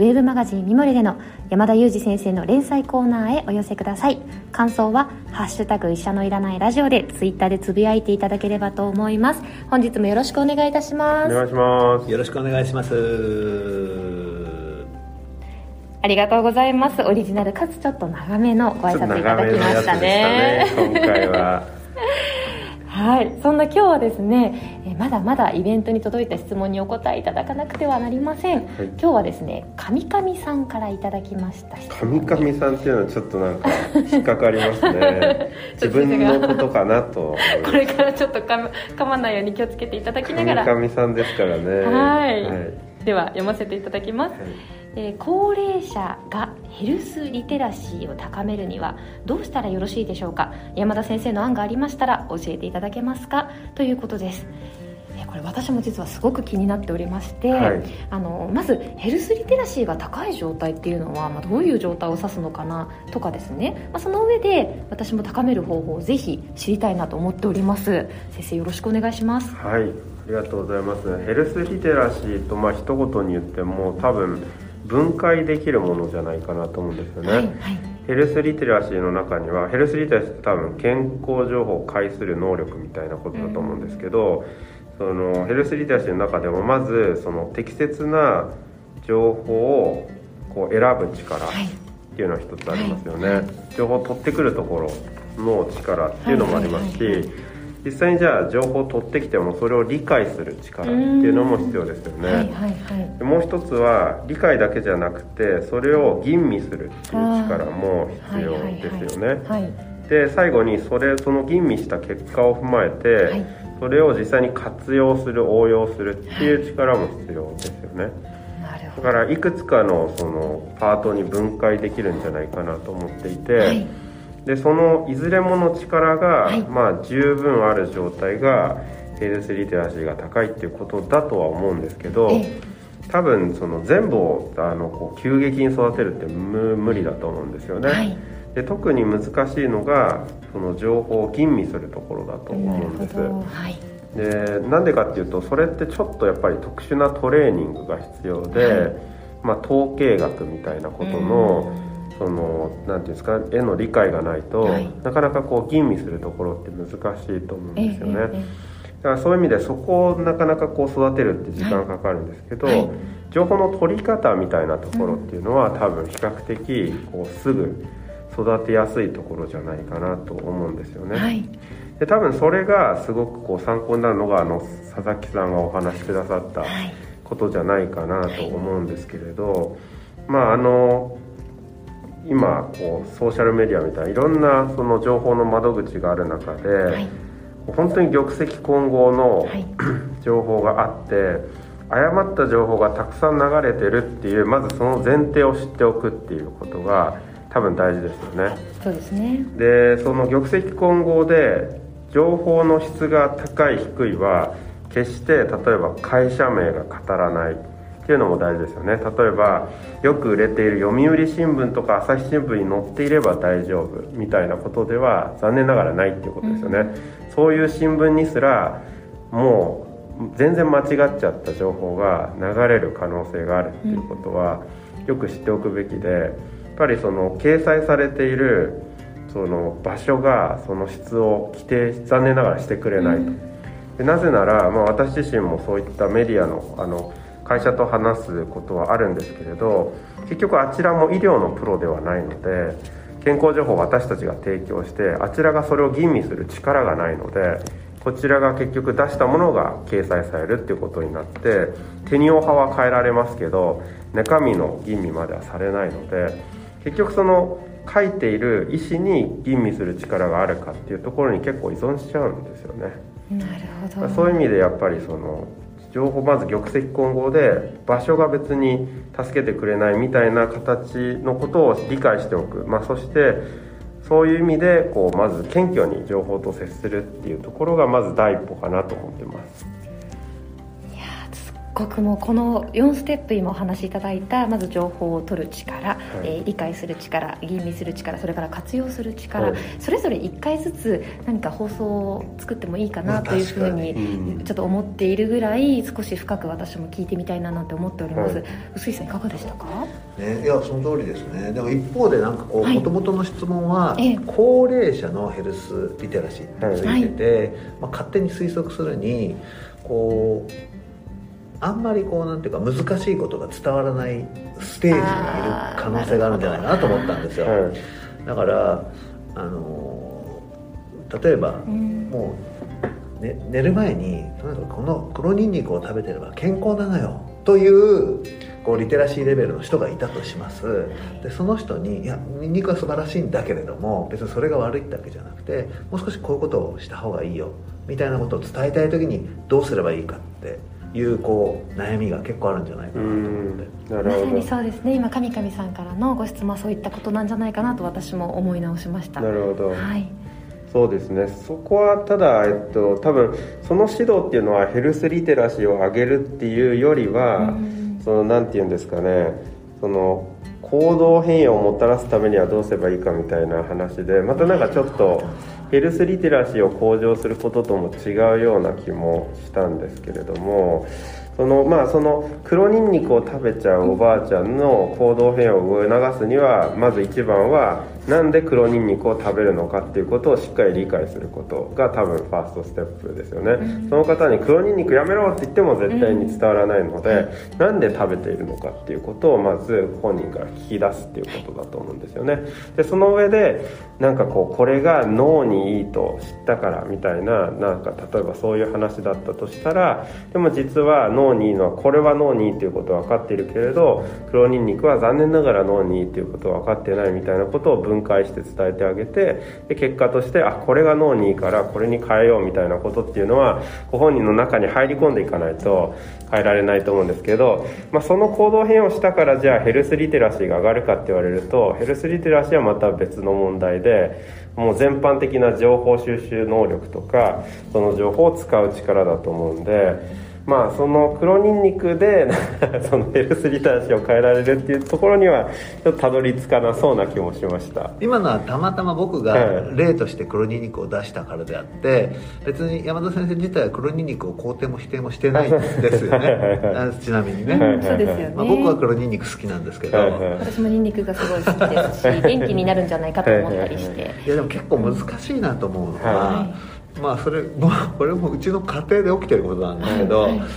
ウェブマガジンミモレでの山田裕二先生の連載コーナーへお寄せください。感想は「ハッシュタグ医者のいらないラジオ」でツイッターでつぶやいていただければと思います。本日もよろしくお願いいたします。お願いします。よろしくお願いします。ありがとうございます。オリジナルかつちょっと長めのご挨拶いただきましたね。ね今回ははい、そんな今日はですね、えまだまだイベントに届いた質問にお答えいただかなくてはなりません。はい。今日はですね、神々さんからいただきました。神々さんっていうのはちょっとなんか引っかかりますね。自分のことかなと。これからちょっとかま噛まないように気をつけていただきながら、神々さんですからね。はい。はいでは読ませていただきます。えー高齢者がヘルスリテラシーを高めるにはどうしたらよろしいでしょうか？山田先生の案がありましたら教えていただけますか？ということです。えーこれ私も実はすごく気になっておりまして、はい。あのまずヘルスリテラシーが高い状態っていうのは、まあ、どういう状態を指すのかな？とかですね、まあ、その上で私も高める方法をぜひ知りたいなと思っております。先生よろしくお願いします。はい、ありがとうございます。ヘルスリテラシーとまあ一言に言っても多分分解できるものじゃないかなと思うんですよね。はいはい。ヘルスリテラシーの中にはヘルスリテラシーって多分健康情報を介する能力みたいなことだと思うんですけど、そのヘルスリテラシーの中でもまずその適切な情報をこう選ぶ力はい。っていうのは一つありますよね、はい。情報を取ってくるところの力っていうのもありますし、はいはいはい実際にじゃあ情報を取ってきてもそれを理解する力っていうのも必要ですよね、はいはいはい。でもう一つは理解だけじゃなくてそれを吟味するっていう力も必要ですよね、はい。はいで最後にそれその吟味した結果を踏まえて、はい。それを実際に活用する応用するっていう力も必要ですよね、なるほど。だからいくつかのそのパートに分解できるんじゃないかなと思っていて、はいでそのいずれもの力が、はい。まあ、十分ある状態がヘルスリテラシーが高いっていうことだとは思うんですけどええ。多分その全部をあのこう急激に育てるって無無理だと思うんですよね。はい。で特に難しいのがその情報を吟味するところだと思うんです。でなんでかっていうとそれってちょっとやっぱり特殊なトレーニングが必要で、はい。まあ、統計学みたいなことのそのなんていうんですか絵の理解がないと、はい。なかなかこう吟味するところって難しいと思うんええですよね。ええだからそういう意味でそこをなかなかこう育てるって時間かかるんですけど、はい。情報の取り方みたいなところっていうのは、多分比較的こうすぐ育てやすいところじゃないかなと思うんですよね。はい。で多分それがすごくこう参考になるのがあの佐々木さんがお話しくださったはい。ことじゃないかなと思うんですけれど、まああの今こうソーシャルメディアみたいないろんなその情報の窓口がある中で、はい。本当に玉石混合のはい。情報があって誤った情報がたくさん流れてるっていうまずその前提を知っておくっていうことが多分大事ですよね。そうですね。でその玉石混合で情報の質が高い低いは決して例えば会社名が語らないっていうのも大事ですよね。例えばよく売れている読売新聞とか朝日新聞に載っていれば大丈夫みたいなことでは残念ながらないっていうことですよね、そういう新聞にすらもう全然間違っちゃった情報が流れる可能性があるっていうことはよく知っておくべきでやっぱりその掲載されているその場所がその質を規定残念ながらしてくれないと、でなぜなら、まあ、私自身もそういったメディアのあの会社と話すことはあるんですけれど結局あちらも医療のプロではないので健康情報を私たちが提供してあちらがそれを吟味する力がないのでこちらが結局出したものが掲載されるっていうことになってテニオ派は変えられますけど中身の吟味まではされないので結局その書いている医師に吟味する力があるかっていうところに結構依存しちゃうんですよね。なるほどそういう意味でやっぱりその情報まず玉石混合で場所が別に助けてくれないみたいな形のことを理解しておく、まあ、そしてそういう意味でこうまず謙虚に情報と接するっていうところがまず第一歩かなと思ってます。ごもこの4ステップ今お話しいただいたまず情報を取る力、はい、えー、理解する力吟味する力それから活用する力、はい、それぞれ1回ずつ何か放送を作ってもいいかなというふうにちょっと思っているぐらい少し深く私も聞いてみたいななんて思っております、はい、臼井さんいかがでしたか、ね、いやその通りですね。でも一方でなんかこうもともとの質問は、高齢者のヘルスリテラシーについてて、まあ、勝手に推測するにこうあんまりこうなんていうか難しいことが伝わらないステージにいる可能性があるんじゃないかなと思ったんですよ、だからあの例えば、もう、ね、寝る前にとにかくこの黒ニンニクを食べてれば健康なのよというこうリテラシーレベルの人がいたとします。でその人にいやニンニクは素晴らしいんだけれども別にそれが悪いってわけじゃなくてもう少しこういうことをした方がいいよみたいなことを伝えたい時にどうすればいいかっていうこう悩みが結構あるんじゃないかなと思って。まさにそうですね。今神々さんからのご質問はそういったことなんじゃないかなと私も思い直しました。なるほど、はい、そうですね。そこはただ、えっと、多分その指導っていうのはヘルスリテラシーを上げるっていうよりはそのなんて言うんですかね。その行動変容をもたらすためにはどうすればいいかみたいな話でまたなんかちょっとヘルスリテラシーを向上することとも違うような気もしたんですけれどもそのまあその黒ニンニクを食べちゃうおばあちゃんの行動変容を促すにはまず一番はなんで黒ニンニクを食べるのかっていうことをしっかり理解することが多分ファーストステップですよね、うん、その方に黒ニンニクやめろって言っても絶対に伝わらないので、うん、なんで食べているのかっていうことをまず本人から聞き出すっていうことだと思うんですよね。でその上でなんかこうこれが脳にいいと知ったからみたいななんか例えばそういう話だったとしたらでも実は脳脳にいいのはこれは脳にいいっていうことは分かっているけれど黒ニンニクは残念ながら脳にいいっていうことは分かってないみたいなことを分解して伝えてあげてで結果としてあこれが脳にいいからこれに変えようみたいなことっていうのはご本人の中に入り込んでいかないと変えられないと思うんですけど、まあ、その行動変をしたからじゃあヘルスリテラシーが上がるかって言われるとヘルスリテラシーはまた別の問題でもう全般的な情報収集能力とかその情報を使う力だと思うんで。まあその黒ニンニクで そのヘルスリターシを変えられるっていうところにはちょっとたどり着かなそうな気もしました。今のはたまたま僕が例として黒ニンニクを出したからであって別に山田先生自体は黒ニンニクを肯定も否定もしてないんですよね。ちなみにね、そうですよね、まあ、僕は黒ニンニク好きなんですけど、私もニンニクがすごい好きですし元 気になるんじゃないかと思ったりして。いやでも結構難しいなと思うのは、はいまあそれもこれもうちの家庭で起きてることなんですけど、はいはい、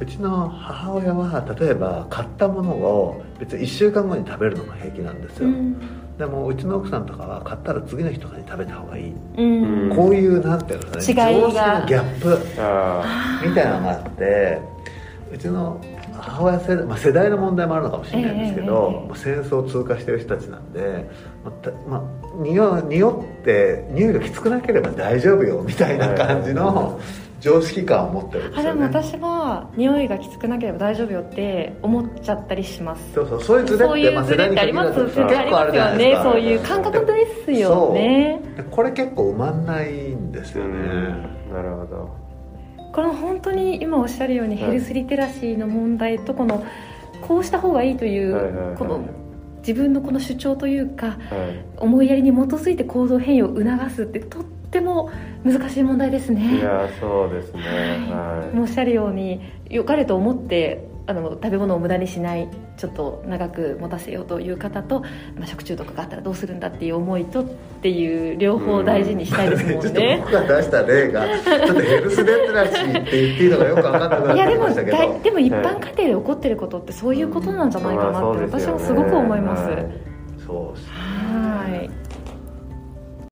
うちの母親は例えば買ったものを別に1週間後に食べるのも平気なんですよ、うん、でもうちの奥さんとかは買ったら次の日とかに食べた方がいい、うん、こういうなんていうのね常識のギャップみたいなのがあってうちの母親世代,、まあ、世代の問題もあるのかもしれないんですけど、えー、戦争を通過してる人たちなんで、まあ、匂匂って匂いがきつくなければ大丈夫よみたいな感じの常識感を持ってるんですよ、ね、あでも私は匂いがきつくなければ大丈夫よって思っちゃったりします。そうそうそういうズレってそういうズレってあります？結構あるよね。そういう感覚ですよね。これ結構埋まんないんですよね。なるほどこの本当に今おっしゃるようにヘルスリテラシーの問題とこのこうした方がいいというこの自分のこの主張というか思いやりに基づいて行動変容を促すってとっても難しい問題ですね。いやそうですね、はい、おっしゃるように良かれと思ってあの食べ物を無駄にしないちょっと長く持たせようという方と、まあ、食中毒があったらどうするんだっていう思いとっていう両方大事にしたいですもんね、うん、ちょっと僕が出した例がちょっとヘルスレテラシーって言っていいのかよく分かんなくなってきましたけどいやでもでも一般家庭で起こってることってそういうことなんじゃないかなって、私はすごく思います、そうですね。はい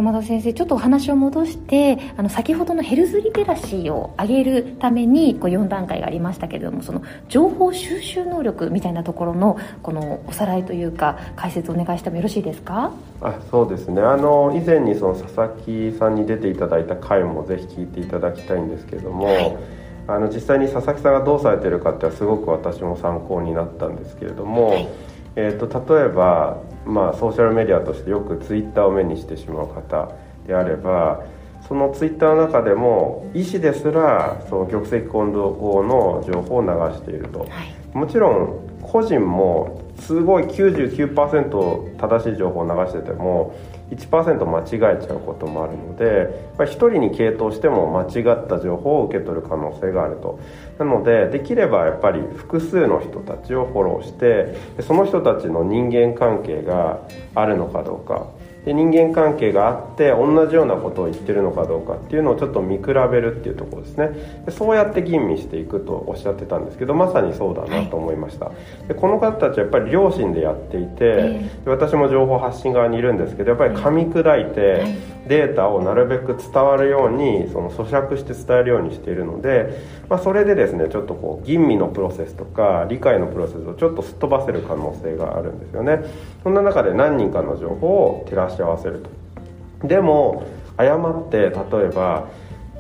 山田先生ちょっとお話を戻してあの先ほどのヘルスリテラシーを上げるためにこう4段階がありましたけれどもその情報収集能力みたいなところのこのおさらいというか解説お願いしてもよろしいですか？あそうですね。あの以前にその佐々木さんに出ていただいた回もぜひ聞いていただきたいんですけれども、はい、あの実際に佐々木さんがどうされてるかってすごく私も参考になったんですけれども、はいえーと、例えば、まあ、ソーシャルメディアとしてよくツイッターを目にしてしまう方であればそのツイッターの中でも医師ですらその玉石混合の情報を流していると、はい、もちろん個人もすごい99%正しい情報を流してても1%間違えちゃうこともあるので、まあ、1人に傾倒しても間違った情報を受け取る可能性があると。なのでできればやっぱり複数の人たちをフォローしてその人たちの人間関係があるのかどうかで人間関係があって同じようなことを言ってるのかどうかっていうのをちょっと見比べるっていうところですね。でそうやって吟味していくとおっしゃってたんですけどまさにそうだなと思いました、はい、でこの方たちはやっぱり両親でやっていて、えー、私も情報発信側にいるんですけどやっぱり噛み砕いてデータをなるべく伝わるようにその咀嚼して伝えるようにしているので、まあ、それでですねちょっとこう吟味のプロセスとか理解のプロセスをちょっとすっ飛ばせる可能性があるんですよね。そんな中で何人かの情報を照らし合わせると。でも誤って例えば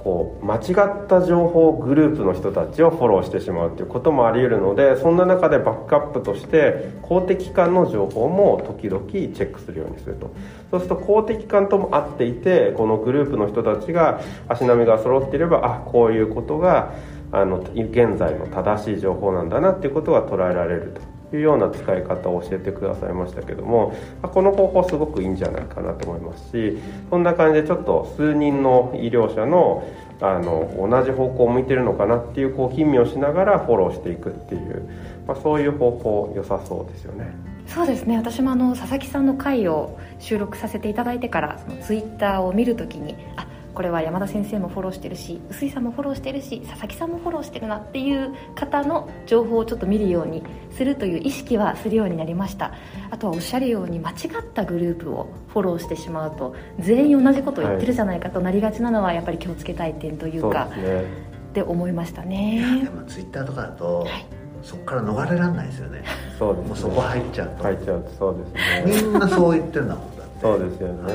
こう間違った情報グループの人たちをフォローしてしまうということもあり得るのでそんな中でバックアップとして公的機関の情報も時々チェックするようにすると。そうすると公的機関とも合っていてこのグループの人たちが足並みが揃っていればあこういうことがあの現在の正しい情報なんだなっていうことが捉えられると。いうような使い方を教えてくださいましたけどもこの方法すごくいいんじゃないかなと思いますしそんな感じでちょっと数人の医療者のあの同じ方向を向いてるのかなっていうこう吟味をしながらフォローしていくっていう、まあ、そういう方法良さそうですよね。そうですね私もあの佐々木さんの回を収録させていただいてからそのツイッターを見るときにあこれは山田先生もフォローしてるし臼井さんもフォローしてるし佐々木さんもフォローしてるなっていう方の情報をちょっと見るようにするという意識はするようになりましたあとはおっしゃるように間違ったグループをフォローしてしまうと全員同じことを言ってるじゃないかとなりがちなのはやっぱり気をつけたい点というか、ね、って思いましたねでもツイッターとかだと、はいそこから逃れられないですよね。そうです、ね、もうそこ入っちゃうと。入っちゃうとそうですね。みんなそう言ってるんだもん。そうですよね、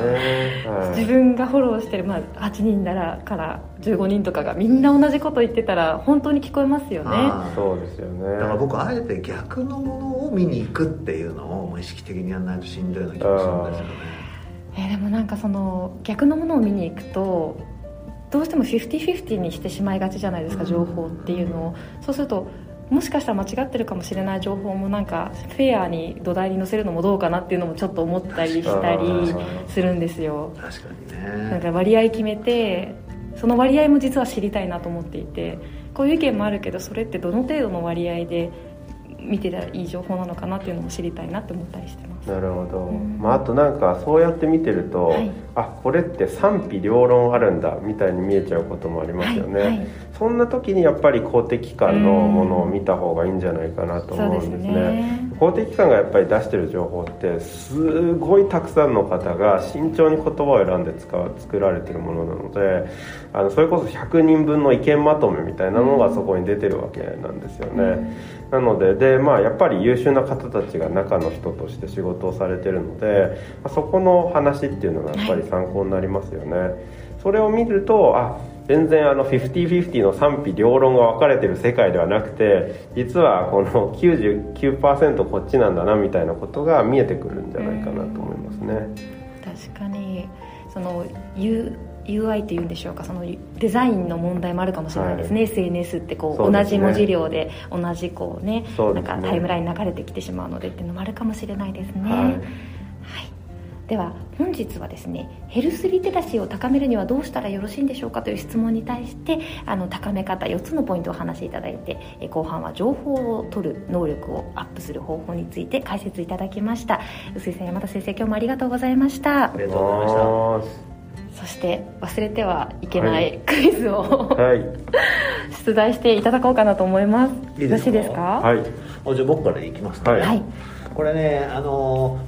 はい、自分がフォローしてる、まあ、8人ならから15人とかがみんな同じこと言ってたら本当に聞こえますよね。そうですよね。だから僕あえて逆のものを見に行くっていうのを意識的にやらないとしんどいような気がするんですよね。えー、でもなんかその逆のものを見に行くとどうしても50-50にしてしまいがちじゃないですか情報っていうのを。そうするともしかしたら間違ってるかもしれない情報もなんかフェアに土台に載せるのもどうかなっていうのもちょっと思ったりしたりするんですよ。確かにね。なんか割合決めてその割合も実は知りたいなと思っていてこういう意見もあるけどそれってどの程度の割合で見てたらいい情報なのかなっていうのも知りたいなって思ったりしてます。なるほど、うん、まあ、あとなんかそうやって見てると、はい、あこれって賛否両論あるんだみたいに見えちゃうこともありますよね、はいはい、そんな時にやっぱり公的機関のものを見た方がいいんじゃないかなと思うんですね。ね、公的機関がやっぱり出してる情報ってすごいたくさんの方が慎重に言葉を選んで使う作られてるものなのであのそれこそ100人分の意見まとめみたいなのがそこに出てるわけなんですよね、うん。なのでで、まあ、やっぱり優秀な方たちが中の人として仕事をされてるので、まあ、そこの話っていうのがやっぱり参考になりますよね、はい、それを見るとあ全然あの50-50の賛否両論が分かれてる世界ではなくて実はこの99%こっちなんだなみたいなことが見えてくるんじゃないかなと思いますね。確かに。その UI っていうんでしょうか？そのデザインの問題もあるかもしれないですね、はい、SNS ってこう、ね、同じ文字量で同じこうね、ね、なんかタイムライン流れてきてしまうのでっていうのもあるかもしれないですね、はい、はい、では本日はですねヘルスリテラシーを高めるにはどうしたらよろしいんでしょうかという質問に対してあの高め方4つのポイントをお話しいただいて後半は情報を取る能力をアップする方法について解説いただきました。臼井さん山田先生今日もありがとうございました。ありがとうございましたそして忘れてはいけないクイズを、はい、出題していただこうかなと思います。よろしいですか？はい。じゃあ僕からいきますね、はい、これねあの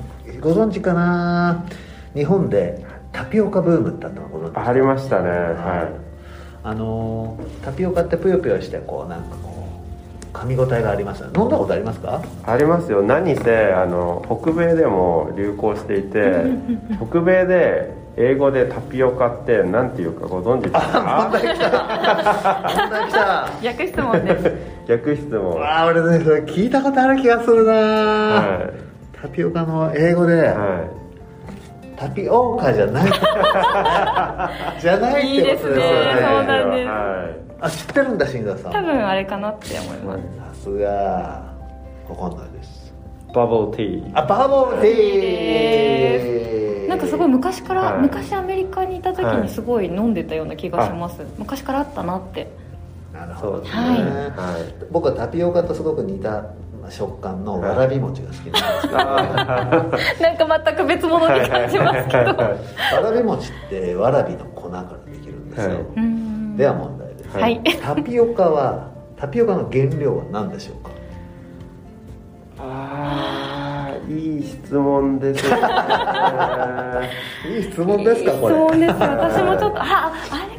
ご存知かな？日本でタピオカブームってあったのご存知ありましたね。はい。あのタピオカってぷよぷよしてこうなんかこう噛み応えがあります。飲んだことありますか？ありますよ。何せあの北米でも流行していて 北米で英語でタピオカって何ていうかご存知ですか？問題来た。問題来た。逆質問です。逆質問。ああ俺ねそれ聞いたことある気がするな、はい、タピオカの英語で、はい、タピオカじゃない。じゃないってことですよね、ね、そうなんです、はい、あ知ってるんだ新田さん。多分あれかなって思います。さすが。分かんないです。バブルティーあバブルティーなんかすごい昔から、はい、昔アメリカにいた時にすごい飲んでたような気がします、はい、昔からあったなって。なるほどね、はい、僕はタピオカとすごく似た食感のわらび餅が好きなんですけど、なんか全く別物に感じますけど。わらび餅ってわらびの粉からできるんですよ、では問題です、はい、タピオカはタピオカの原料は何でしょうか？ああいい質問ですね。いい質問ですかこれ。そうです。私もちょっとああれ？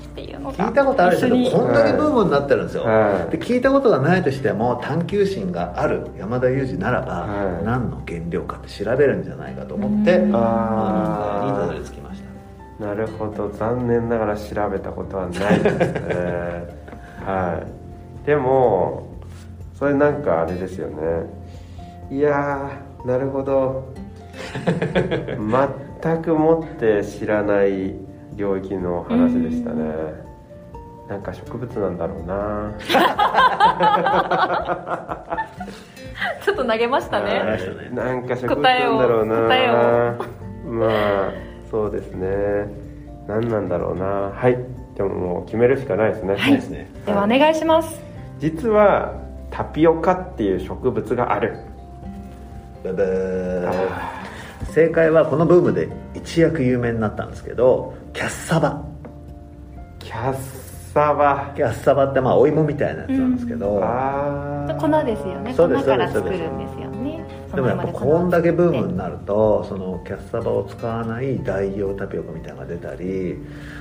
っていうのが。聞いたことあるけどこんだけブームになってるんですよ、はい、で聞いたことがないとしても探求心がある山田裕二ならば、はい、何の原料かって調べるんじゃないかと思ってこの問題にたどり着きました。なるほど。残念ながら調べたことはないですね。はい。でもそれなんかあれですよね。いやなるほど。全くもって知らない領域の話でしたね、ん。なんか植物なんだろうな。ちょっと投げましたね。なんか植物なんだろうな。まあそうですね。何なんだろうな。はい。でももう決めるしかないですね、はい、ではお願いします。実はタピオカっていう植物がある。ブブー正解はこのブームで一躍有名になったんですけどキャッサバ。キャッサバ。キャッサバってまあお芋みたいなやつなんですけど、うん、あ粉ですよね。粉から作るんですよ。ねでもやっぱこんだけブームになるとそのキャッサバを使わない代用タピオカみたいなのが出たり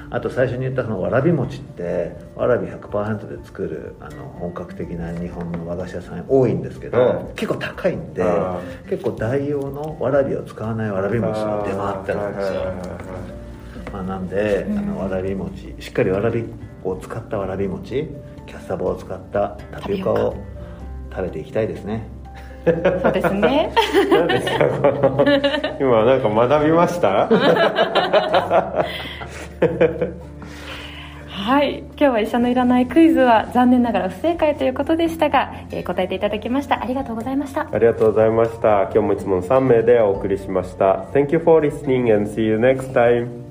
あと最初に言ったそのわらび餅ってわらび100%で作るあの本格的な日本の和菓子屋さん多いんですけど、うん、結構高いんで結構代用のわらびを使わないわらび餅が出回ってるんですよ、まあ、なんで、あのわらび餅しっかりわらびを使ったわらび餅キャッサバを使ったタピオカを食べていきたいですね。そうですね。何ですか今なんか学びました？はい、今日は医者のいらないクイズは残念ながら不正解ということでしたが、えー、答えていただきました。ありがとうございました。ありがとうございました。今日もいつもの3名でお送りしました。Thank you for listening and see you next time